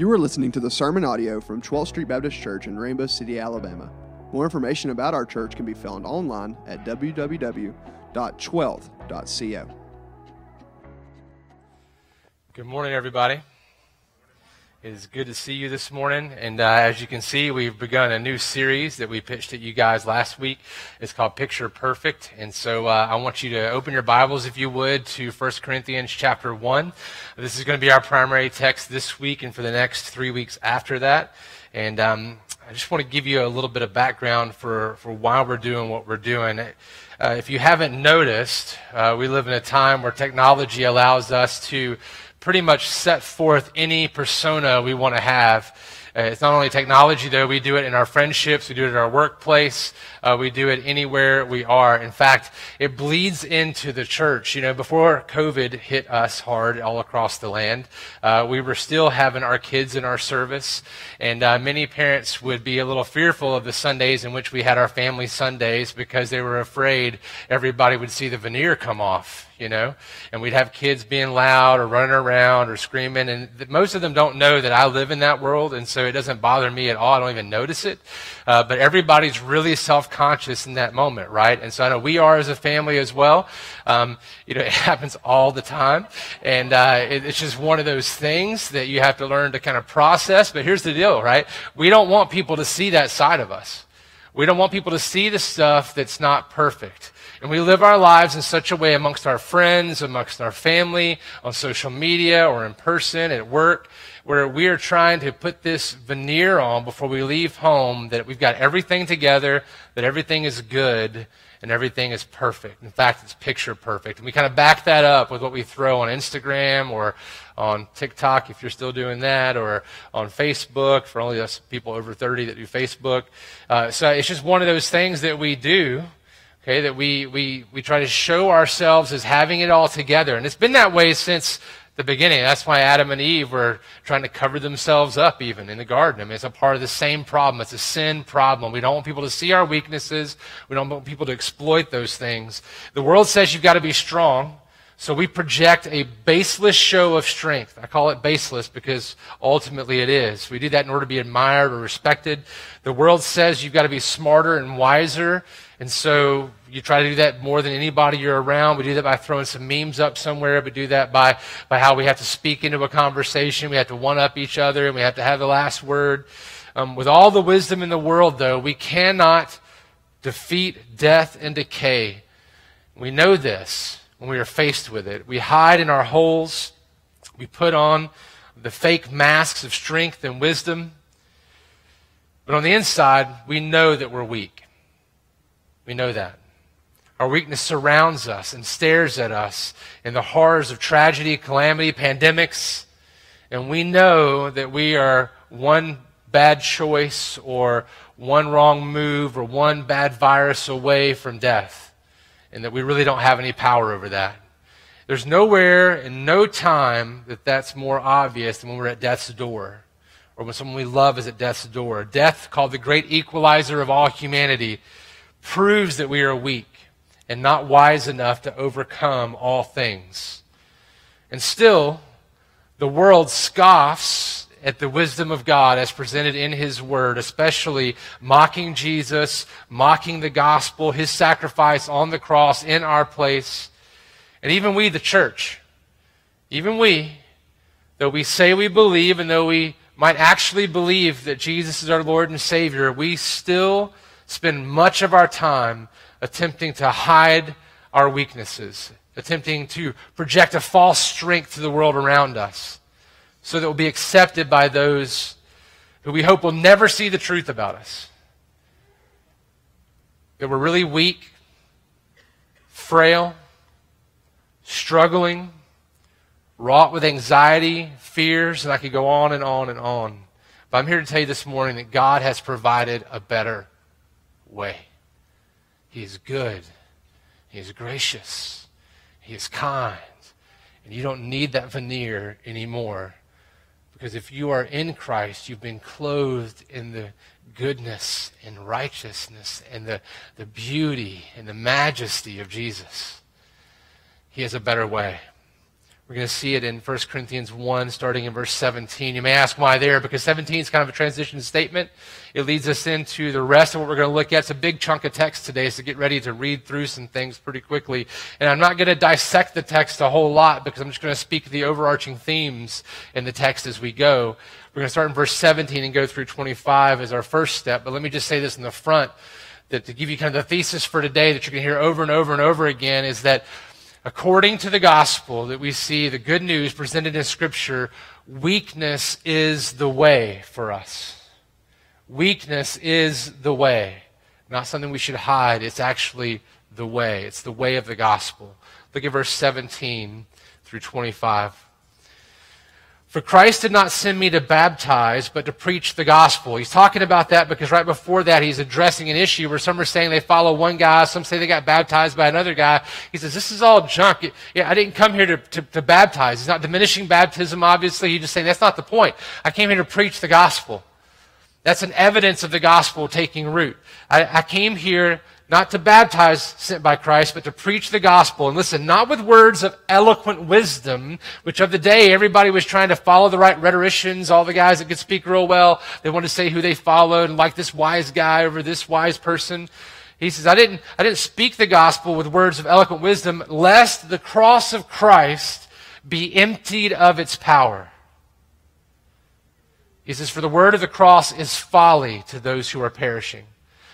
You are listening to the sermon audio from 12th Street Baptist Church in Rainbow City, Alabama. More information about our church can be found online at www.12th.co. Good morning, everybody. It is good to see you this morning. And uh, as you can see, we've begun a new series that we pitched at you guys last week. It's called Picture Perfect. And so uh, I want you to open your Bibles, if you would, to 1 Corinthians chapter 1. This is going to be our primary text this week and for the next three weeks after that. And um, I just want to give you a little bit of background for, for why we're doing what we're doing. Uh, if you haven't noticed, uh, we live in a time where technology allows us to pretty much set forth any persona we want to have. Uh, it's not only technology, though. We do it in our friendships. We do it in our workplace. Uh, we do it anywhere we are. In fact, it bleeds into the church. You know, before COVID hit us hard all across the land, uh, we were still having our kids in our service. And uh, many parents would be a little fearful of the Sundays in which we had our family Sundays because they were afraid everybody would see the veneer come off you know, and we'd have kids being loud or running around or screaming. And th- most of them don't know that I live in that world, and so it doesn't bother me at all. I don't even notice it. Uh, but everybody's really self conscious in that moment, right? And so I know we are as a family as well. Um, you know, it happens all the time, and uh, it, it's just one of those things that you have to learn to kind of process. But here's the deal, right? We don't want people to see that side of us. We don't want people to see the stuff that's not perfect. And we live our lives in such a way amongst our friends, amongst our family, on social media or in person, at work, where we are trying to put this veneer on before we leave home that we've got everything together, that everything is good, and everything is perfect. In fact, it's picture perfect. And we kind of back that up with what we throw on Instagram or on TikTok if you're still doing that, or on Facebook for only us people over 30 that do Facebook. Uh, so it's just one of those things that we do Okay, that we, we, we try to show ourselves as having it all together. And it's been that way since the beginning. That's why Adam and Eve were trying to cover themselves up even in the garden. I mean, it's a part of the same problem. It's a sin problem. We don't want people to see our weaknesses. We don't want people to exploit those things. The world says you've got to be strong. So we project a baseless show of strength. I call it baseless because ultimately it is. We do that in order to be admired or respected. The world says you've got to be smarter and wiser. And so you try to do that more than anybody you're around. We do that by throwing some memes up somewhere. We do that by, by how we have to speak into a conversation. We have to one up each other and we have to have the last word. Um, with all the wisdom in the world, though, we cannot defeat death and decay. We know this when we are faced with it. We hide in our holes. We put on the fake masks of strength and wisdom. But on the inside, we know that we're weak. We know that. Our weakness surrounds us and stares at us in the horrors of tragedy, calamity, pandemics. And we know that we are one bad choice or one wrong move or one bad virus away from death. And that we really don't have any power over that. There's nowhere and no time that that's more obvious than when we're at death's door or when someone we love is at death's door. Death, called the great equalizer of all humanity, proves that we are weak and not wise enough to overcome all things. And still, the world scoffs at the wisdom of God as presented in His Word, especially mocking Jesus, mocking the gospel, His sacrifice on the cross in our place. And even we, the church, even we, though we say we believe and though we might actually believe that Jesus is our Lord and Savior, we still spend much of our time attempting to hide our weaknesses, attempting to project a false strength to the world around us so that we'll be accepted by those who we hope will never see the truth about us. That we're really weak, frail, struggling, wrought with anxiety, fears, and I could go on and on and on. But I'm here to tell you this morning that God has provided a better way. He is good. He is gracious. He is kind. And you don't need that veneer anymore. Because if you are in Christ, you've been clothed in the goodness and righteousness and the, the beauty and the majesty of Jesus. He has a better way. We're going to see it in 1 Corinthians 1, starting in verse 17. You may ask why there, because 17 is kind of a transition statement. It leads us into the rest of what we're going to look at. It's a big chunk of text today, so get ready to read through some things pretty quickly. And I'm not going to dissect the text a whole lot because I'm just going to speak the overarching themes in the text as we go. We're going to start in verse 17 and go through 25 as our first step. But let me just say this in the front that to give you kind of the thesis for today that you're going to hear over and over and over again is that according to the gospel that we see the good news presented in scripture weakness is the way for us. Weakness is the way. Not something we should hide. It's actually the way. It's the way of the gospel. Look at verse 17 through 25 for Christ did not send me to baptize, but to preach the gospel. He's talking about that because right before that, he's addressing an issue where some are saying they follow one guy, some say they got baptized by another guy. He says, This is all junk. Yeah, I didn't come here to, to, to baptize. He's not diminishing baptism, obviously. He's just saying that's not the point. I came here to preach the gospel. That's an evidence of the gospel taking root. I, I came here not to baptize sent by Christ, but to preach the gospel. And listen, not with words of eloquent wisdom, which of the day everybody was trying to follow the right rhetoricians, all the guys that could speak real well. They wanted to say who they followed and like this wise guy over this wise person. He says, I didn't, I didn't speak the gospel with words of eloquent wisdom, lest the cross of Christ be emptied of its power. He says, For the word of the cross is folly to those who are perishing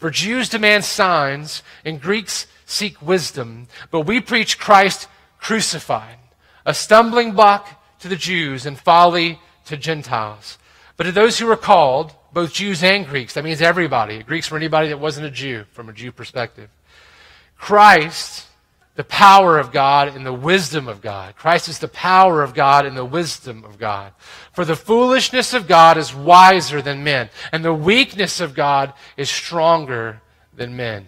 For Jews demand signs, and Greeks seek wisdom, but we preach Christ crucified, a stumbling block to the Jews and folly to Gentiles. But to those who are called, both Jews and Greeks, that means everybody. Greeks were anybody that wasn't a Jew from a Jew perspective. Christ the power of God and the wisdom of God. Christ is the power of God and the wisdom of God. For the foolishness of God is wiser than men, and the weakness of God is stronger than men.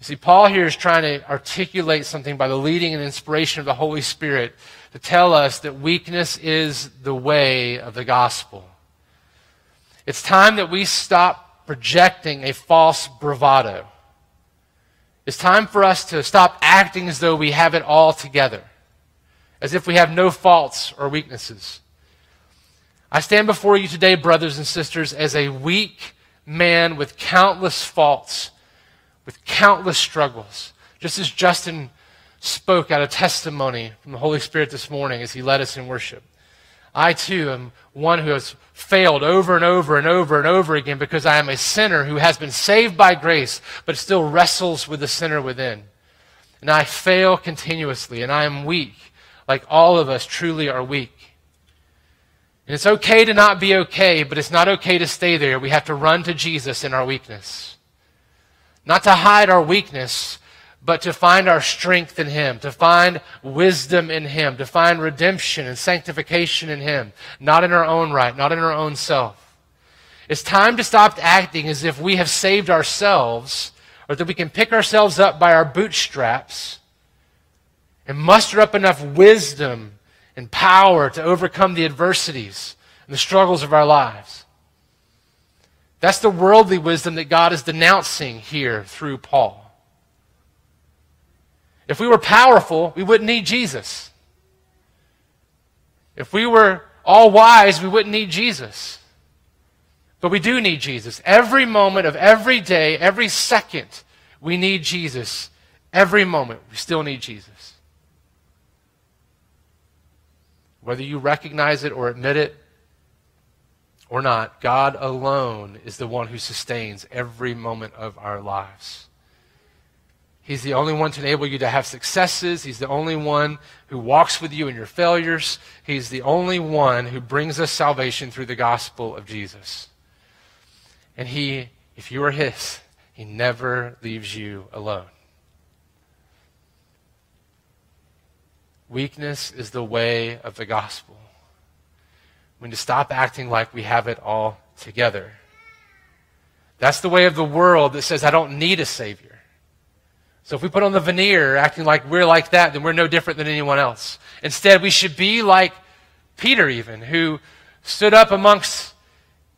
You see, Paul here is trying to articulate something by the leading and inspiration of the Holy Spirit to tell us that weakness is the way of the gospel. It's time that we stop projecting a false bravado. It's time for us to stop acting as though we have it all together, as if we have no faults or weaknesses. I stand before you today, brothers and sisters, as a weak man with countless faults, with countless struggles. Just as Justin spoke out a testimony from the Holy Spirit this morning as he led us in worship. I too am one who has failed over and over and over and over again because I am a sinner who has been saved by grace, but still wrestles with the sinner within. And I fail continuously, and I am weak, like all of us truly are weak. And it's okay to not be okay, but it's not okay to stay there. We have to run to Jesus in our weakness. Not to hide our weakness, but to find our strength in Him, to find wisdom in Him, to find redemption and sanctification in Him, not in our own right, not in our own self. It's time to stop acting as if we have saved ourselves or that we can pick ourselves up by our bootstraps and muster up enough wisdom and power to overcome the adversities and the struggles of our lives. That's the worldly wisdom that God is denouncing here through Paul. If we were powerful, we wouldn't need Jesus. If we were all wise, we wouldn't need Jesus. But we do need Jesus. Every moment of every day, every second, we need Jesus. Every moment, we still need Jesus. Whether you recognize it or admit it or not, God alone is the one who sustains every moment of our lives. He's the only one to enable you to have successes. He's the only one who walks with you in your failures. He's the only one who brings us salvation through the gospel of Jesus. And He, if you are His, He never leaves you alone. Weakness is the way of the gospel. We need to stop acting like we have it all together. That's the way of the world that says, I don't need a Savior. So if we put on the veneer acting like we're like that, then we're no different than anyone else. Instead, we should be like Peter, even, who stood up amongst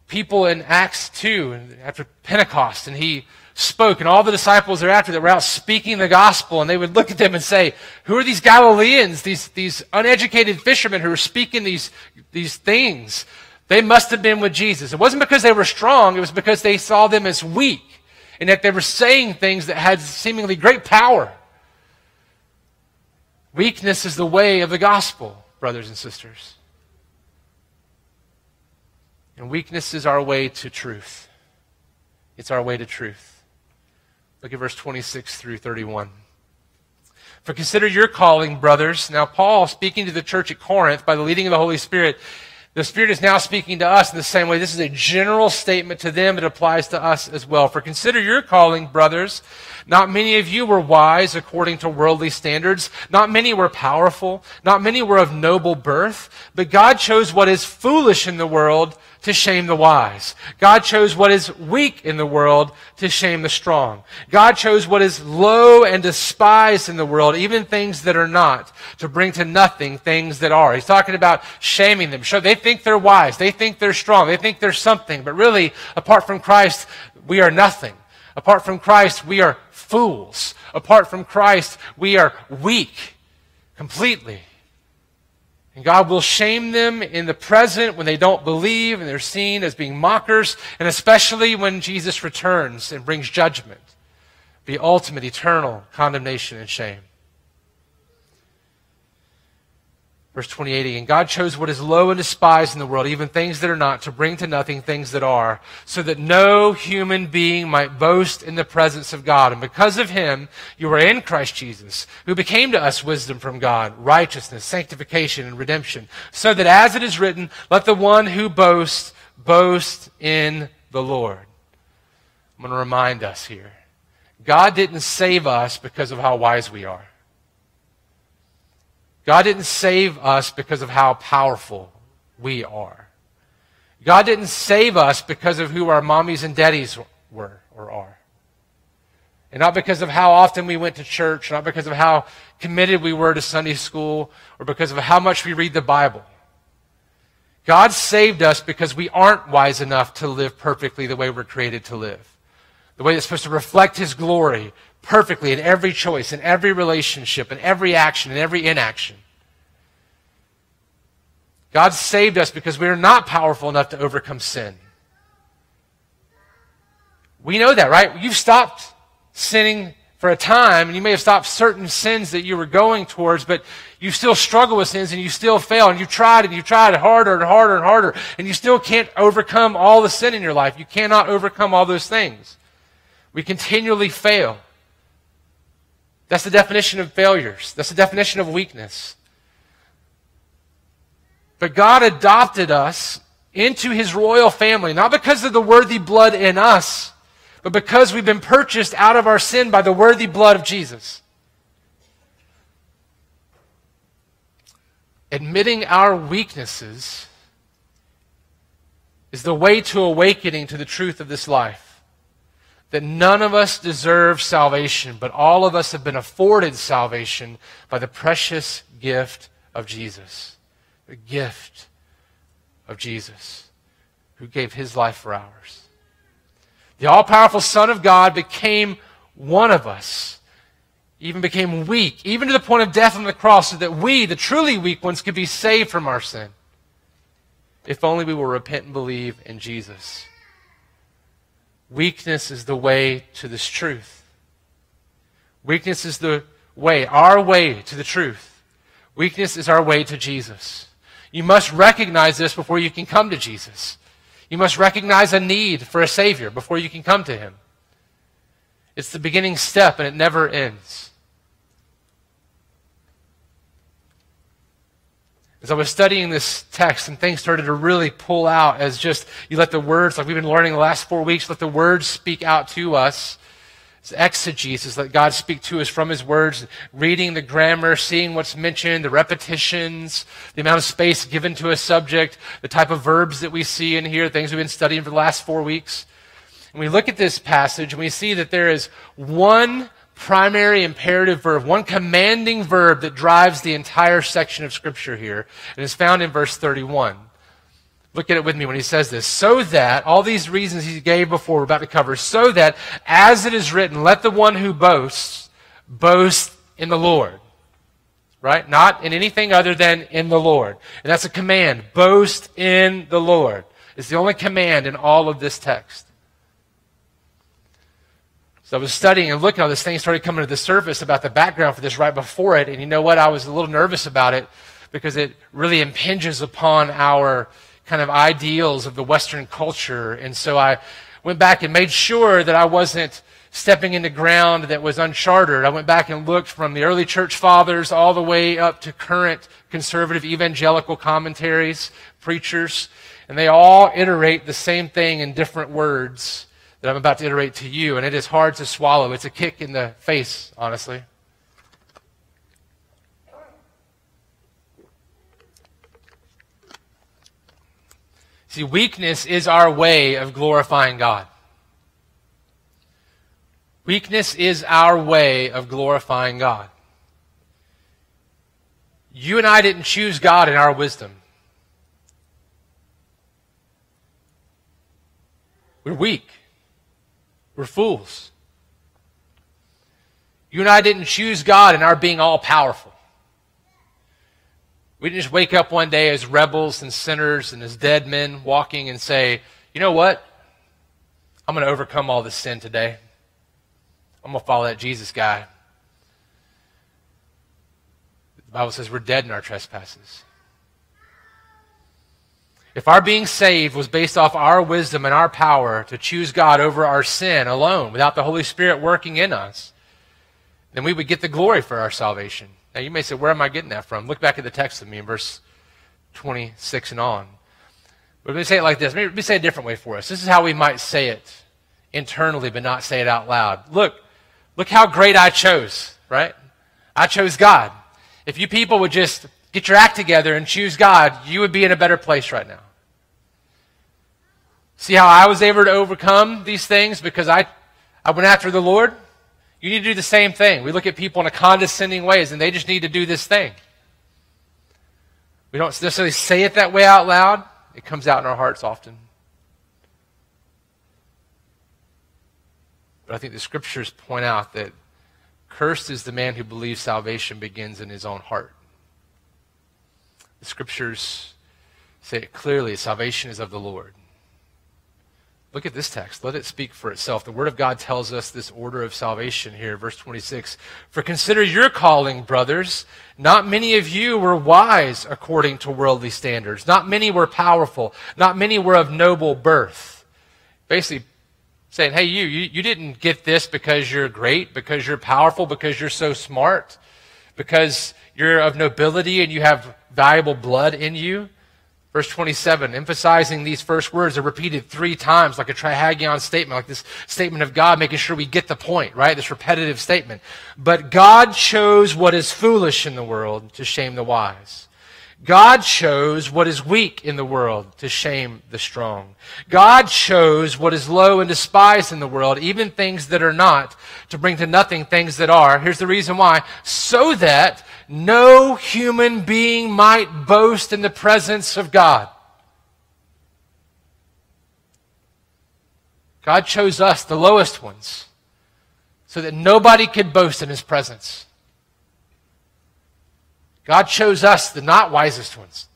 people in Acts 2 after Pentecost, and he spoke, and all the disciples thereafter that were out speaking the gospel, and they would look at them and say, Who are these Galileans, these, these uneducated fishermen who are speaking these, these things? They must have been with Jesus. It wasn't because they were strong, it was because they saw them as weak, and yet they were saying things that had seemingly great power. Weakness is the way of the gospel, brothers and sisters. And weakness is our way to truth. It's our way to truth. Look at verse 26 through 31. For consider your calling, brothers. Now, Paul, speaking to the church at Corinth by the leading of the Holy Spirit, the Spirit is now speaking to us in the same way. This is a general statement to them. It applies to us as well. For consider your calling, brothers. Not many of you were wise according to worldly standards. Not many were powerful. Not many were of noble birth. But God chose what is foolish in the world to shame the wise. God chose what is weak in the world to shame the strong. God chose what is low and despised in the world, even things that are not, to bring to nothing things that are. He's talking about shaming them. They think they're wise. They think they're strong. They think they're something. But really, apart from Christ, we are nothing. Apart from Christ, we are fools. Apart from Christ, we are weak completely. And God will shame them in the present when they don't believe and they're seen as being mockers, and especially when Jesus returns and brings judgment, the ultimate eternal condemnation and shame. Verse 28 And God chose what is low and despised in the world, even things that are not, to bring to nothing things that are, so that no human being might boast in the presence of God. And because of him, you are in Christ Jesus, who became to us wisdom from God, righteousness, sanctification, and redemption, so that as it is written, let the one who boasts boast in the Lord. I'm going to remind us here. God didn't save us because of how wise we are. God didn't save us because of how powerful we are. God didn't save us because of who our mommies and daddies were or are. And not because of how often we went to church, not because of how committed we were to Sunday school, or because of how much we read the Bible. God saved us because we aren't wise enough to live perfectly the way we're created to live. The way that's supposed to reflect His glory, perfectly in every choice, in every relationship, in every action, in every inaction. God saved us because we are not powerful enough to overcome sin. We know that, right? You've stopped sinning for a time, and you may have stopped certain sins that you were going towards, but you still struggle with sins and you still fail, and you've tried and you've tried harder and harder and harder, and you still can't overcome all the sin in your life. You cannot overcome all those things. We continually fail. That's the definition of failures. That's the definition of weakness. But God adopted us into his royal family, not because of the worthy blood in us, but because we've been purchased out of our sin by the worthy blood of Jesus. Admitting our weaknesses is the way to awakening to the truth of this life that none of us deserve salvation, but all of us have been afforded salvation by the precious gift of Jesus. The gift of Jesus, who gave his life for ours. The all powerful Son of God became one of us, even became weak, even to the point of death on the cross, so that we, the truly weak ones, could be saved from our sin. If only we will repent and believe in Jesus. Weakness is the way to this truth. Weakness is the way, our way to the truth. Weakness is our way to Jesus. You must recognize this before you can come to Jesus. You must recognize a need for a Savior before you can come to Him. It's the beginning step and it never ends. As I was studying this text and things started to really pull out as just you let the words, like we've been learning the last four weeks, let the words speak out to us. It's exegesis, let God speak to us from His words, reading the grammar, seeing what's mentioned, the repetitions, the amount of space given to a subject, the type of verbs that we see in here, things we've been studying for the last four weeks. And we look at this passage and we see that there is one primary imperative verb, one commanding verb that drives the entire section of Scripture here, and is found in verse 31. Look at it with me when he says this. So that, all these reasons he gave before we're about to cover, so that, as it is written, let the one who boasts boast in the Lord. Right? Not in anything other than in the Lord. And that's a command. Boast in the Lord. It's the only command in all of this text. So I was studying and looking, all this thing started coming to the surface about the background for this right before it. And you know what? I was a little nervous about it because it really impinges upon our kind of ideals of the Western culture. And so I went back and made sure that I wasn't stepping into ground that was uncharted. I went back and looked from the early church fathers all the way up to current conservative evangelical commentaries, preachers, and they all iterate the same thing in different words that I'm about to iterate to you, and it is hard to swallow. It's a kick in the face, honestly. See, weakness is our way of glorifying God. Weakness is our way of glorifying God. You and I didn't choose God in our wisdom. We're weak. We're fools. You and I didn't choose God in our being all powerful. We didn't just wake up one day as rebels and sinners and as dead men walking and say, you know what? I'm going to overcome all this sin today. I'm going to follow that Jesus guy. The Bible says we're dead in our trespasses. If our being saved was based off our wisdom and our power to choose God over our sin alone, without the Holy Spirit working in us, then we would get the glory for our salvation. Now, you may say, where am I getting that from? Look back at the text with me in verse 26 and on. But let me say it like this. Let me say it a different way for us. This is how we might say it internally, but not say it out loud. Look, look how great I chose, right? I chose God. If you people would just get your act together and choose God, you would be in a better place right now. See how I was able to overcome these things because I, I went after the Lord? You need to do the same thing. We look at people in a condescending ways, and they just need to do this thing. We don't necessarily say it that way out loud. It comes out in our hearts often. But I think the scriptures point out that cursed is the man who believes salvation begins in his own heart. The scriptures say it clearly salvation is of the Lord. Look at this text. Let it speak for itself. The Word of God tells us this order of salvation here, verse 26. For consider your calling, brothers. Not many of you were wise according to worldly standards. Not many were powerful. Not many were of noble birth. Basically, saying, hey, you, you, you didn't get this because you're great, because you're powerful, because you're so smart, because you're of nobility and you have valuable blood in you. Verse 27, emphasizing these first words are repeated three times, like a trihagion statement, like this statement of God, making sure we get the point, right? This repetitive statement. But God chose what is foolish in the world to shame the wise. God chose what is weak in the world to shame the strong. God chose what is low and despised in the world, even things that are not, to bring to nothing things that are. Here's the reason why. So that no human being might boast in the presence of God. God chose us, the lowest ones, so that nobody could boast in his presence. God chose us, the not wisest ones,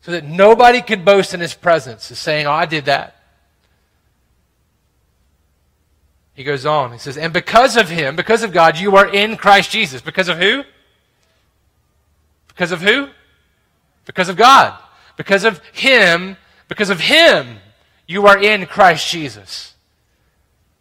so that nobody could boast in his presence, is saying, Oh, I did that. He goes on. He says, And because of him, because of God, you are in Christ Jesus. Because of who? Because of who? Because of God. Because of Him, because of Him, you are in Christ Jesus.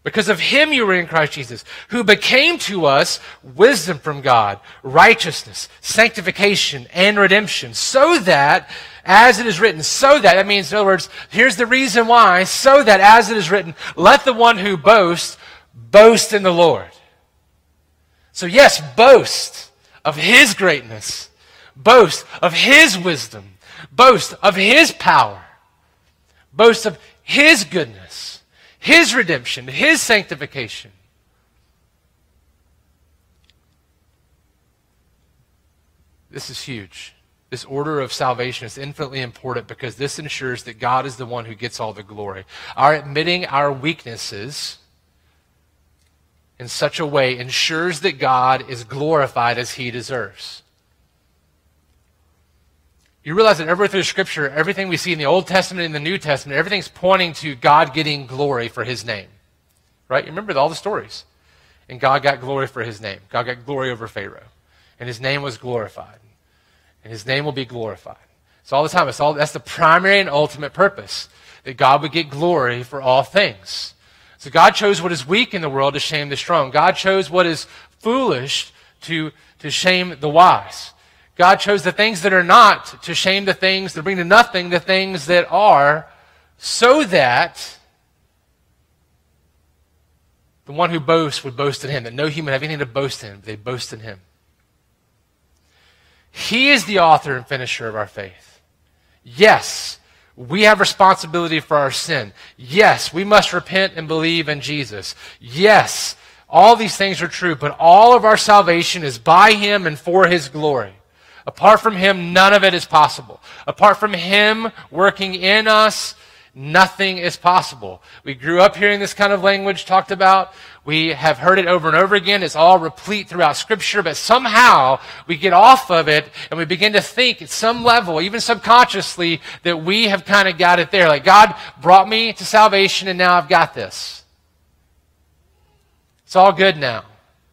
Because of Him, you are in Christ Jesus, who became to us wisdom from God, righteousness, sanctification, and redemption, so that, as it is written, so that, that means, in other words, here's the reason why, so that, as it is written, let the one who boasts boast in the Lord. So, yes, boast of His greatness, boast of His wisdom, boast of His power, boast of His goodness, His redemption, His sanctification. This is huge. This order of salvation is infinitely important because this ensures that God is the one who gets all the glory. Our admitting our weaknesses in such a way ensures that God is glorified as he deserves. You realize that everywhere through Scripture, everything we see in the Old Testament and the New Testament, everything's pointing to God getting glory for his name. Right? You remember all the stories. And God got glory for his name. God got glory over Pharaoh. And his name was glorified and his name will be glorified. So all the time. It's all, that's the primary and ultimate purpose, that God would get glory for all things. So God chose what is weak in the world to shame the strong. God chose what is foolish to, to shame the wise. God chose the things that are not to shame the things that bring to nothing the things that are, so that the one who boasts would boast in him, that no human have anything to boast in, but they boast in him. He is the author and finisher of our faith. Yes, we have responsibility for our sin. Yes, we must repent and believe in Jesus. Yes, all these things are true, but all of our salvation is by Him and for His glory. Apart from Him, none of it is possible. Apart from Him working in us, nothing is possible. We grew up hearing this kind of language talked about. We have heard it over and over again. It's all replete throughout Scripture, but somehow we get off of it and we begin to think at some level, even subconsciously, that we have kind of got it there. Like, God brought me to salvation and now I've got this. It's all good now.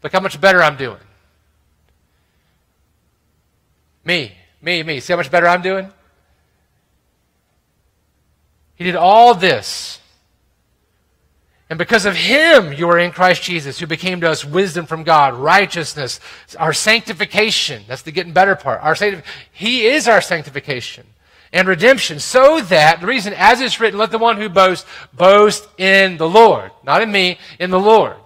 Look how much better I'm doing. Me, me, me. See how much better I'm doing? He did all this and because of him, you are in Christ Jesus, who became to us wisdom from God, righteousness, our sanctification. That's the getting better part. Our sanctif- he is our sanctification and redemption, so that, the reason, as it's written, let the one who boasts boast in the Lord. Not in me, in the Lord.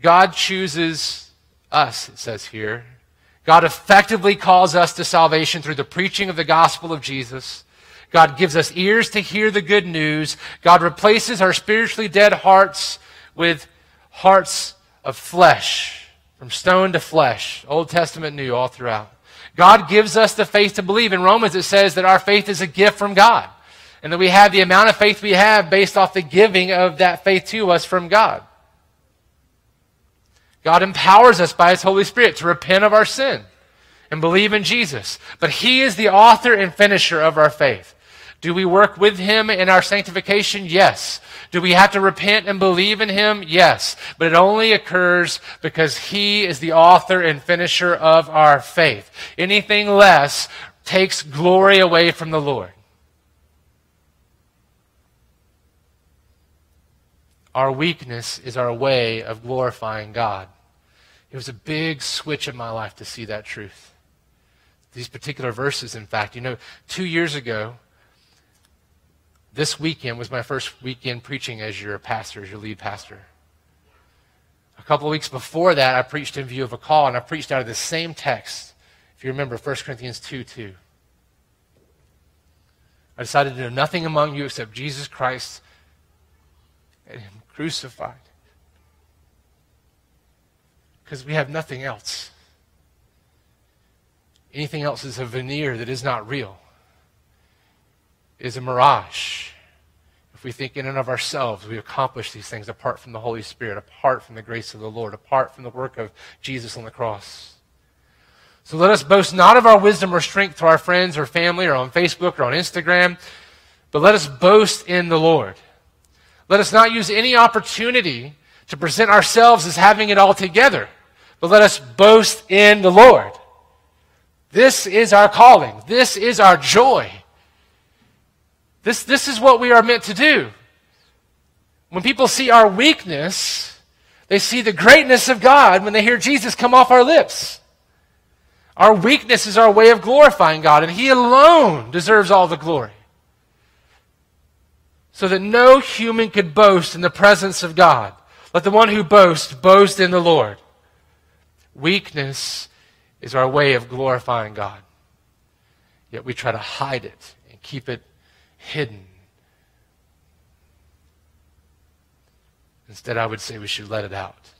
God chooses us, it says here. God effectively calls us to salvation through the preaching of the gospel of Jesus. God gives us ears to hear the good news. God replaces our spiritually dead hearts with hearts of flesh, from stone to flesh. Old Testament, New, all throughout. God gives us the faith to believe. In Romans, it says that our faith is a gift from God, and that we have the amount of faith we have based off the giving of that faith to us from God. God empowers us by His Holy Spirit to repent of our sin and believe in Jesus. But He is the author and finisher of our faith. Do we work with him in our sanctification? Yes. Do we have to repent and believe in him? Yes. But it only occurs because he is the author and finisher of our faith. Anything less takes glory away from the Lord. Our weakness is our way of glorifying God. It was a big switch in my life to see that truth. These particular verses, in fact, you know, two years ago, this weekend was my first weekend preaching as your pastor, as your lead pastor. A couple of weeks before that, I preached in view of a call, and I preached out of the same text. If you remember, 1 Corinthians 2 2. I decided to know nothing among you except Jesus Christ and Him crucified. Because we have nothing else. Anything else is a veneer that is not real is a mirage. If we think in and of ourselves, we accomplish these things apart from the Holy Spirit, apart from the grace of the Lord, apart from the work of Jesus on the cross. So let us boast not of our wisdom or strength to our friends or family or on Facebook or on Instagram, but let us boast in the Lord. Let us not use any opportunity to present ourselves as having it all together, but let us boast in the Lord. This is our calling. This is our joy. This, this is what we are meant to do. When people see our weakness, they see the greatness of God when they hear Jesus come off our lips. Our weakness is our way of glorifying God, and He alone deserves all the glory. so that no human could boast in the presence of God. Let the one who boasts boast in the Lord. Weakness is our way of glorifying God. Yet we try to hide it and keep it hidden. Instead, I would say we should let it out.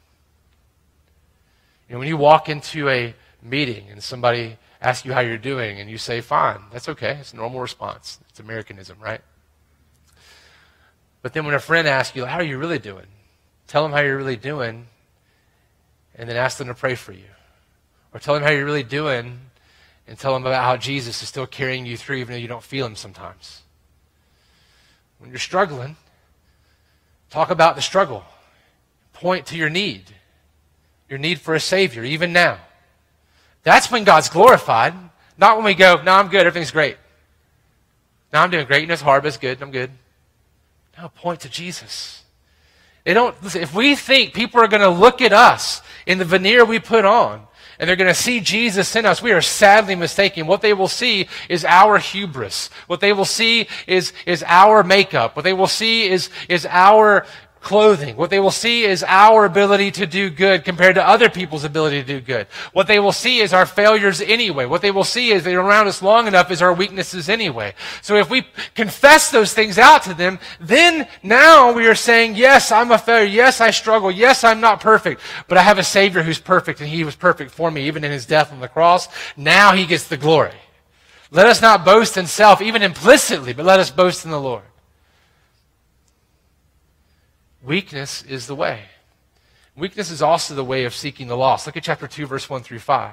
You know, when you walk into a meeting and somebody asks you how you're doing and you say, fine, that's okay. It's a normal response. It's Americanism, right? But then when a friend asks you, how are you really doing? Tell them how you're really doing and then ask them to pray for you. Or tell them how you're really doing and tell them about how Jesus is still carrying you through even though you don't feel him sometimes. When you're struggling, talk about the struggle. Point to your need, your need for a Savior, even now. That's when God's glorified, not when we go, no, I'm good, everything's great. No, I'm doing great. You know, it's hard, but it's good. I'm good. No, point to Jesus. They don't, listen, if we think people are going to look at us in the veneer we put on and they're going to see Jesus in us, we are sadly mistaken. What they will see is our hubris. What they will see is, is our makeup. What they will see is, is our clothing. What they will see is our ability to do good compared to other people's ability to do good. What they will see is our failures anyway. What they will see is they're around us long enough is our weaknesses anyway. So if we confess those things out to them, then now we are saying, yes, I'm a failure. Yes, I struggle. Yes, I'm not perfect, but I have a Savior who's perfect and He was perfect for me even in His death on the cross. Now He gets the glory. Let us not boast in self, even implicitly, but let us boast in the Lord. Weakness is the way. Weakness is also the way of seeking the lost. Look at chapter 2, verse 1 through 5.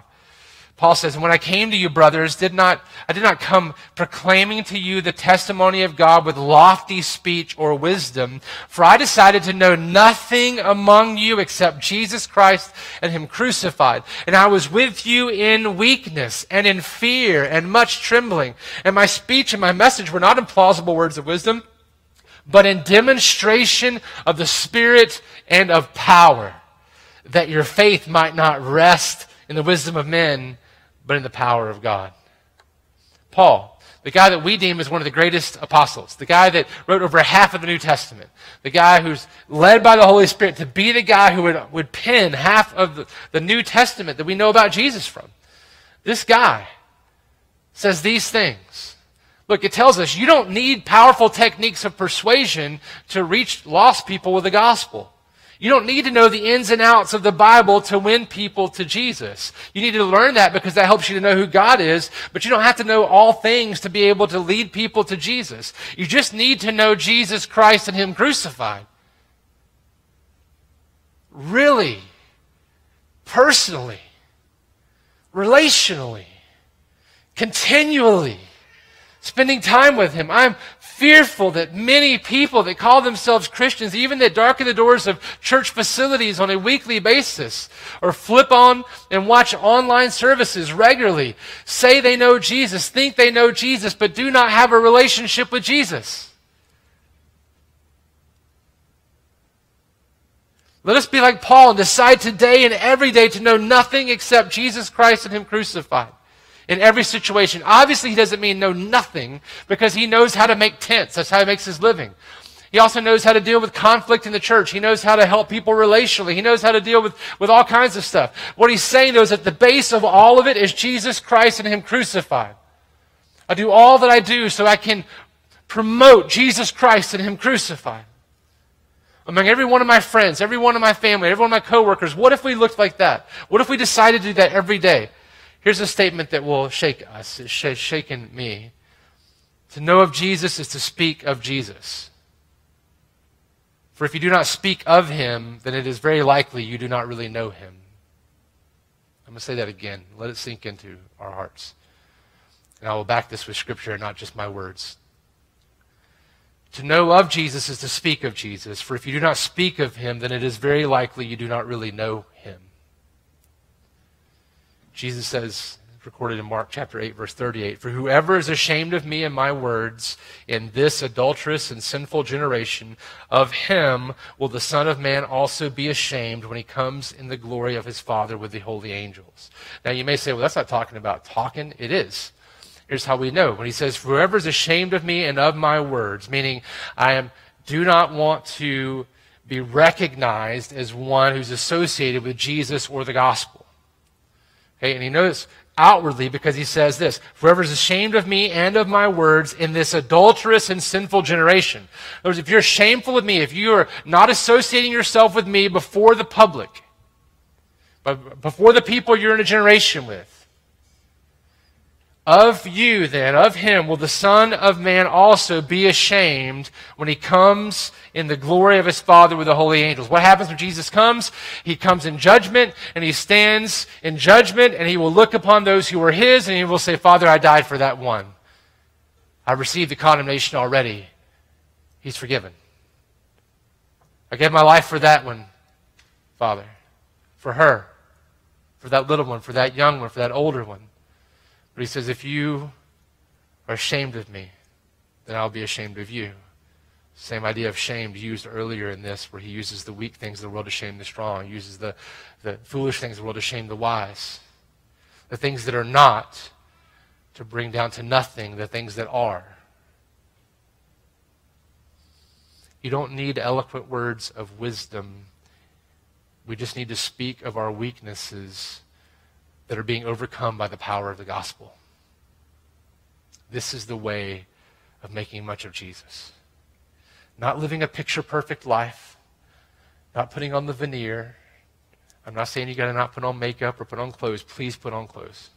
Paul says, And when I came to you, brothers, did not, I did not come proclaiming to you the testimony of God with lofty speech or wisdom, for I decided to know nothing among you except Jesus Christ and Him crucified. And I was with you in weakness and in fear and much trembling. And my speech and my message were not in plausible words of wisdom but in demonstration of the Spirit and of power, that your faith might not rest in the wisdom of men, but in the power of God. Paul, the guy that we deem as one of the greatest apostles, the guy that wrote over half of the New Testament, the guy who's led by the Holy Spirit to be the guy who would, would pen half of the, the New Testament that we know about Jesus from. This guy says these things Look, it tells us you don't need powerful techniques of persuasion to reach lost people with the gospel. You don't need to know the ins and outs of the Bible to win people to Jesus. You need to learn that because that helps you to know who God is, but you don't have to know all things to be able to lead people to Jesus. You just need to know Jesus Christ and Him crucified. Really, personally, relationally, continually spending time with Him. I'm fearful that many people that call themselves Christians, even that darken the doors of church facilities on a weekly basis, or flip on and watch online services regularly, say they know Jesus, think they know Jesus, but do not have a relationship with Jesus. Let us be like Paul and decide today and every day to know nothing except Jesus Christ and Him crucified in every situation. Obviously, he doesn't mean know nothing because he knows how to make tents. That's how he makes his living. He also knows how to deal with conflict in the church. He knows how to help people relationally. He knows how to deal with, with all kinds of stuff. What he's saying, though, is that the base of all of it is Jesus Christ and Him crucified. I do all that I do so I can promote Jesus Christ and Him crucified. Among every one of my friends, every one of my family, every one of my coworkers, what if we looked like that? What if we decided to do that every day? Here's a statement that will shake us. It's shaken me. To know of Jesus is to speak of Jesus. For if you do not speak of him, then it is very likely you do not really know him. I'm going to say that again. Let it sink into our hearts. And I will back this with scripture, and not just my words. To know of Jesus is to speak of Jesus. For if you do not speak of him, then it is very likely you do not really know him. Jesus says, recorded in Mark chapter 8, verse 38 For whoever is ashamed of me and my words in this adulterous and sinful generation, of him will the Son of Man also be ashamed when he comes in the glory of his Father with the holy angels. Now you may say, well, that's not talking about talking. It is. Here's how we know. When he says, Whoever is ashamed of me and of my words, meaning I am, do not want to be recognized as one who's associated with Jesus or the gospel. Okay, and he knows outwardly because he says this Whoever is ashamed of me and of my words in this adulterous and sinful generation. In other words, if you're shameful of me, if you are not associating yourself with me before the public, but before the people you're in a generation with, of you, then, of him, will the Son of Man also be ashamed when he comes in the glory of his Father with the holy angels. What happens when Jesus comes? He comes in judgment, and he stands in judgment, and he will look upon those who were his, and he will say, Father, I died for that one. I received the condemnation already. He's forgiven. I gave my life for that one, Father, for her, for that little one, for that young one, for that older one. But he says, if you are ashamed of me, then I'll be ashamed of you. Same idea of shame used earlier in this, where he uses the weak things of the world to shame the strong. He uses the, the foolish things of the world to shame the wise. The things that are not to bring down to nothing the things that are. You don't need eloquent words of wisdom. We just need to speak of our weaknesses that are being overcome by the power of the gospel. This is the way of making much of Jesus. Not living a picture perfect life, not putting on the veneer. I'm not saying you got to not put on makeup or put on clothes. Please put on clothes.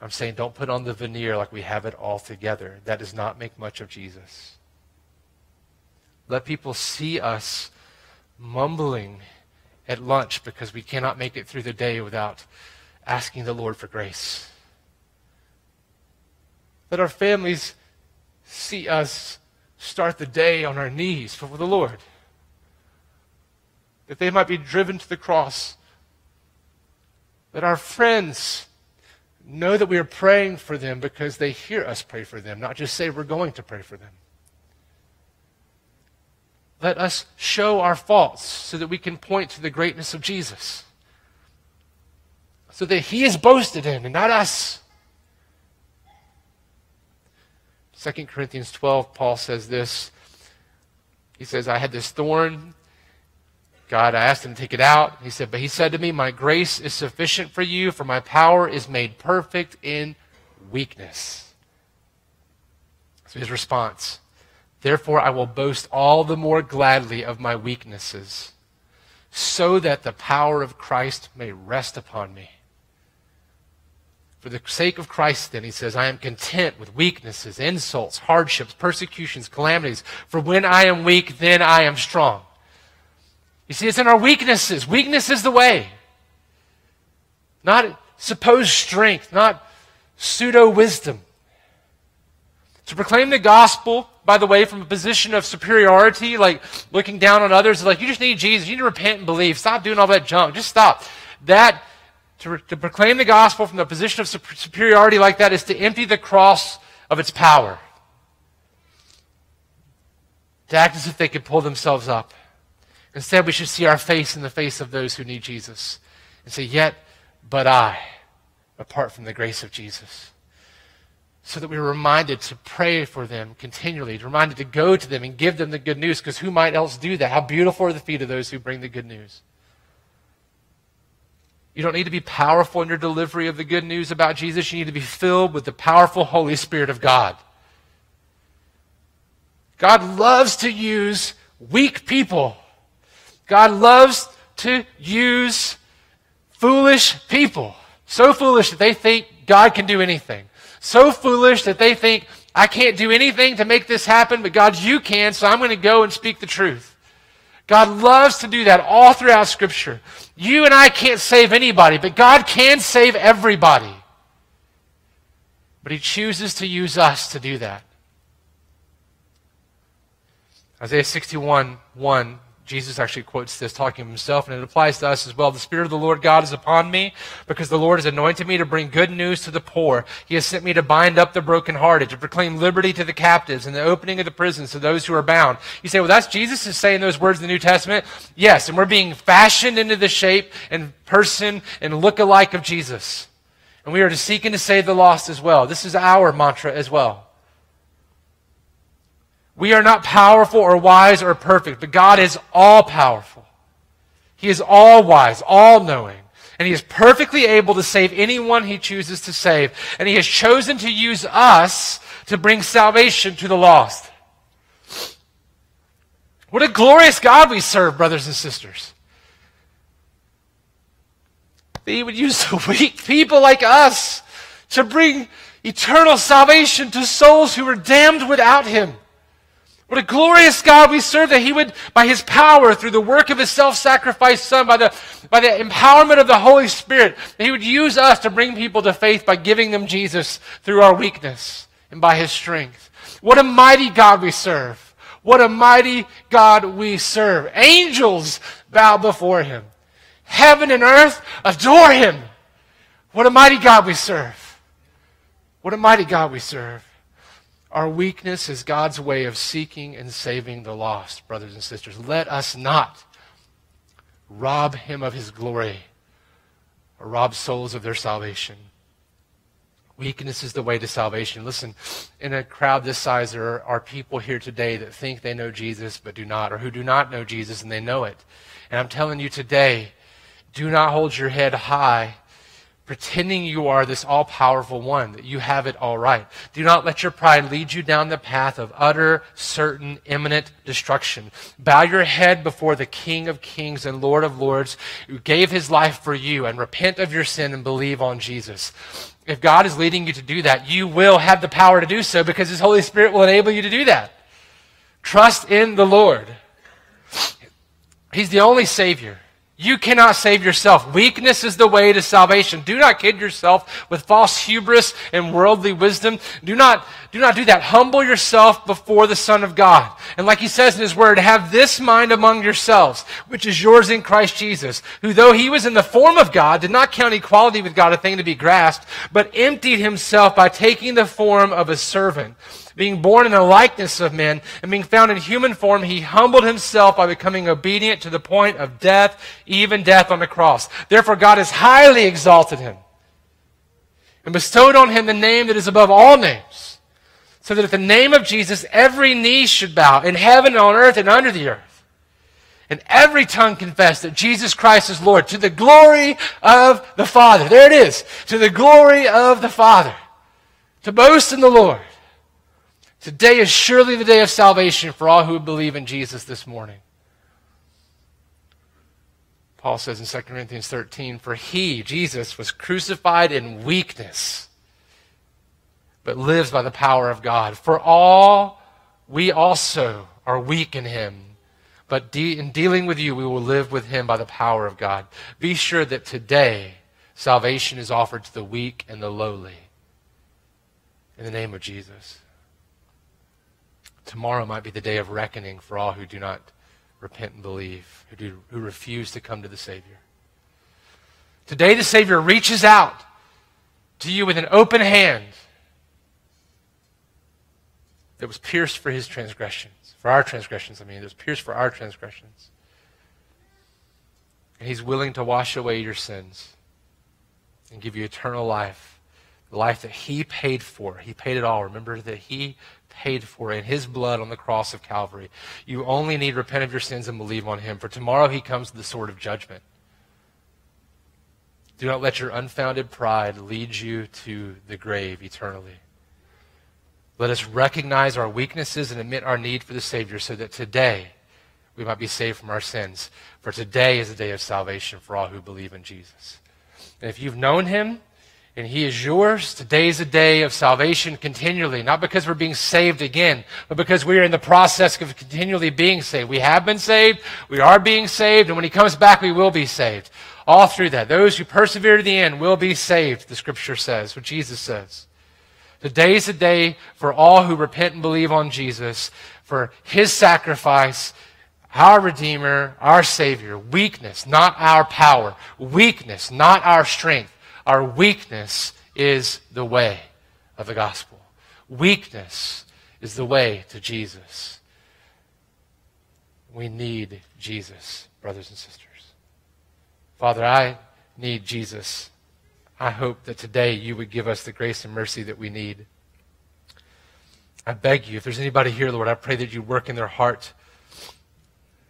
I'm saying don't put on the veneer like we have it all together. That does not make much of Jesus. Let people see us mumbling at lunch because we cannot make it through the day without asking the Lord for grace. Let our families see us start the day on our knees before the Lord. That they might be driven to the cross. That our friends know that we are praying for them because they hear us pray for them, not just say we're going to pray for them. Let us show our faults so that we can point to the greatness of Jesus. So that he is boasted in and not us. 2 Corinthians 12, Paul says this. He says, I had this thorn. God, I asked him to take it out. He said, But he said to me, My grace is sufficient for you, for my power is made perfect in weakness. So his response Therefore, I will boast all the more gladly of my weaknesses, so that the power of Christ may rest upon me. For the sake of Christ, then, he says, I am content with weaknesses, insults, hardships, persecutions, calamities. For when I am weak, then I am strong. You see, it's in our weaknesses. Weakness is the way. Not supposed strength, not pseudo wisdom. To proclaim the gospel, by the way, from a position of superiority, like looking down on others, like you just need Jesus, you need to repent and believe. Stop doing all that junk. Just stop. That to, to proclaim the gospel from the position of superiority like that is to empty the cross of its power. To act as if they could pull themselves up. Instead, we should see our face in the face of those who need Jesus and say, Yet, but I, apart from the grace of Jesus so that we were reminded to pray for them continually, reminded to go to them and give them the good news, because who might else do that? How beautiful are the feet of those who bring the good news. You don't need to be powerful in your delivery of the good news about Jesus. You need to be filled with the powerful Holy Spirit of God. God loves to use weak people. God loves to use foolish people. So foolish that they think God can do anything so foolish that they think, I can't do anything to make this happen, but God, you can, so I'm going to go and speak the truth. God loves to do that all throughout Scripture. You and I can't save anybody, but God can save everybody. But He chooses to use us to do that. Isaiah 61 1 Jesus actually quotes this talking of himself, and it applies to us as well. The Spirit of the Lord God is upon me because the Lord has anointed me to bring good news to the poor. He has sent me to bind up the brokenhearted, to proclaim liberty to the captives and the opening of the prisons to those who are bound. You say, well, that's Jesus is saying those words in the New Testament. Yes, and we're being fashioned into the shape and person and look alike of Jesus. And we are to seek and to save the lost as well. This is our mantra as well. We are not powerful or wise or perfect, but God is all powerful. He is all wise, all knowing. And he is perfectly able to save anyone he chooses to save. And he has chosen to use us to bring salvation to the lost. What a glorious God we serve, brothers and sisters. That he would use weak people like us to bring eternal salvation to souls who were damned without him. What a glorious God we serve that He would, by His power, through the work of His self-sacrificed Son, by the, by the empowerment of the Holy Spirit, that He would use us to bring people to faith by giving them Jesus through our weakness and by His strength. What a mighty God we serve. What a mighty God we serve. Angels bow before Him. Heaven and earth adore Him. What a mighty God we serve. What a mighty God we serve. Our weakness is God's way of seeking and saving the lost, brothers and sisters. Let us not rob him of his glory or rob souls of their salvation. Weakness is the way to salvation. Listen, in a crowd this size, there are people here today that think they know Jesus but do not, or who do not know Jesus and they know it. And I'm telling you today, do not hold your head high pretending you are this all powerful one, that you have it all right. Do not let your pride lead you down the path of utter, certain, imminent destruction. Bow your head before the King of Kings and Lord of Lords who gave his life for you and repent of your sin and believe on Jesus. If God is leading you to do that, you will have the power to do so because his Holy Spirit will enable you to do that. Trust in the Lord. He's the only Savior. You cannot save yourself. Weakness is the way to salvation. Do not kid yourself with false hubris and worldly wisdom. Do not, do not do that. Humble yourself before the Son of God. And like he says in his word, have this mind among yourselves, which is yours in Christ Jesus, who though he was in the form of God, did not count equality with God a thing to be grasped, but emptied himself by taking the form of a servant being born in the likeness of men, and being found in human form, he humbled himself by becoming obedient to the point of death, even death on the cross. Therefore, God has highly exalted him and bestowed on him the name that is above all names, so that at the name of Jesus every knee should bow in heaven and on earth and under the earth. And every tongue confess that Jesus Christ is Lord to the glory of the Father. There it is. To the glory of the Father. To boast in the Lord. Today is surely the day of salvation for all who believe in Jesus this morning. Paul says in 2 Corinthians 13, For he, Jesus, was crucified in weakness, but lives by the power of God. For all, we also are weak in him. But de- in dealing with you, we will live with him by the power of God. Be sure that today, salvation is offered to the weak and the lowly. In the name of Jesus. Tomorrow might be the day of reckoning for all who do not repent and believe, who, do, who refuse to come to the Savior. Today, the Savior reaches out to you with an open hand that was pierced for his transgressions, for our transgressions, I mean, it was pierced for our transgressions. And he's willing to wash away your sins and give you eternal life, the life that he paid for. He paid it all. Remember that he paid for in his blood on the cross of Calvary. You only need repent of your sins and believe on him, for tomorrow he comes to the sword of judgment. Do not let your unfounded pride lead you to the grave eternally. Let us recognize our weaknesses and admit our need for the Savior so that today we might be saved from our sins. For today is the day of salvation for all who believe in Jesus. And if you've known him, and He is yours. Today is a day of salvation continually, not because we're being saved again, but because we are in the process of continually being saved. We have been saved, we are being saved, and when He comes back, we will be saved. All through that. Those who persevere to the end will be saved, the Scripture says, what Jesus says. Today is a day for all who repent and believe on Jesus, for His sacrifice, our Redeemer, our Savior. Weakness, not our power. Weakness, not our strength our weakness is the way of the gospel. Weakness is the way to Jesus. We need Jesus, brothers and sisters. Father, I need Jesus. I hope that today you would give us the grace and mercy that we need. I beg you, if there's anybody here, Lord, I pray that you work in their heart.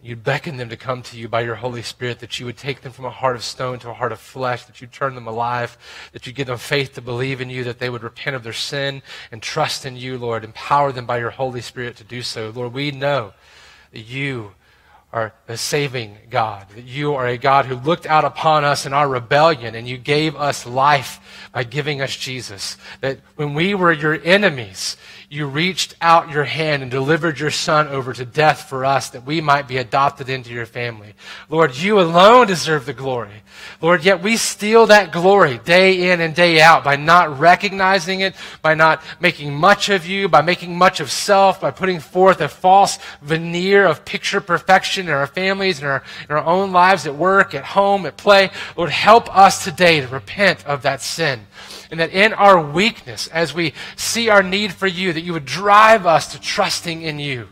You'd beckon them to come to you by your Holy Spirit, that you would take them from a heart of stone to a heart of flesh, that you'd turn them alive, that you'd give them faith to believe in you, that they would repent of their sin and trust in you, Lord. Empower them by your Holy Spirit to do so. Lord, we know that you are a saving God, that you are a God who looked out upon us in our rebellion and you gave us life by giving us Jesus. That when we were your enemies, you reached out your hand and delivered your son over to death for us that we might be adopted into your family. Lord, you alone deserve the glory. Lord, yet we steal that glory day in and day out by not recognizing it, by not making much of you, by making much of self, by putting forth a false veneer of picture perfection in our families, in our, in our own lives, at work, at home, at play. Lord, help us today to repent of that sin and that in our weakness, as we see our need for you, that you would drive us to trusting in you.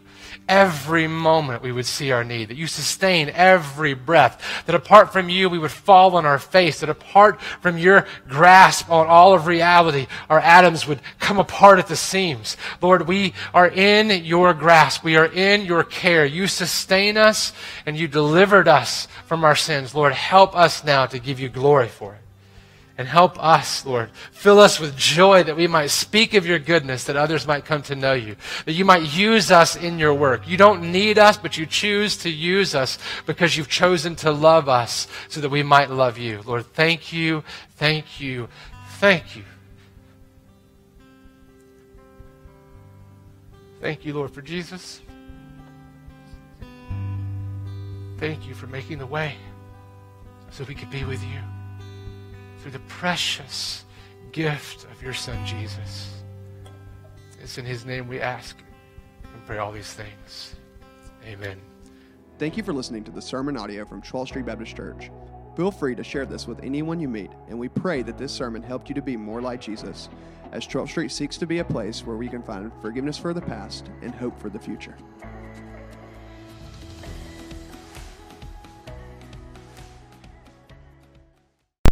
Every moment we would see our need, that you sustain every breath, that apart from you we would fall on our face, that apart from your grasp on all of reality, our atoms would come apart at the seams. Lord, we are in your grasp. We are in your care. You sustain us and you delivered us from our sins. Lord, help us now to give you glory for it. And help us, Lord. Fill us with joy that we might speak of your goodness, that others might come to know you, that you might use us in your work. You don't need us, but you choose to use us because you've chosen to love us so that we might love you. Lord, thank you, thank you, thank you. Thank you, Lord, for Jesus. Thank you for making the way so we could be with you through the precious gift of your Son, Jesus. It's in his name we ask and pray all these things. Amen. Thank you for listening to the sermon audio from 12th Street Baptist Church. Feel free to share this with anyone you meet, and we pray that this sermon helped you to be more like Jesus as 12th Street seeks to be a place where we can find forgiveness for the past and hope for the future.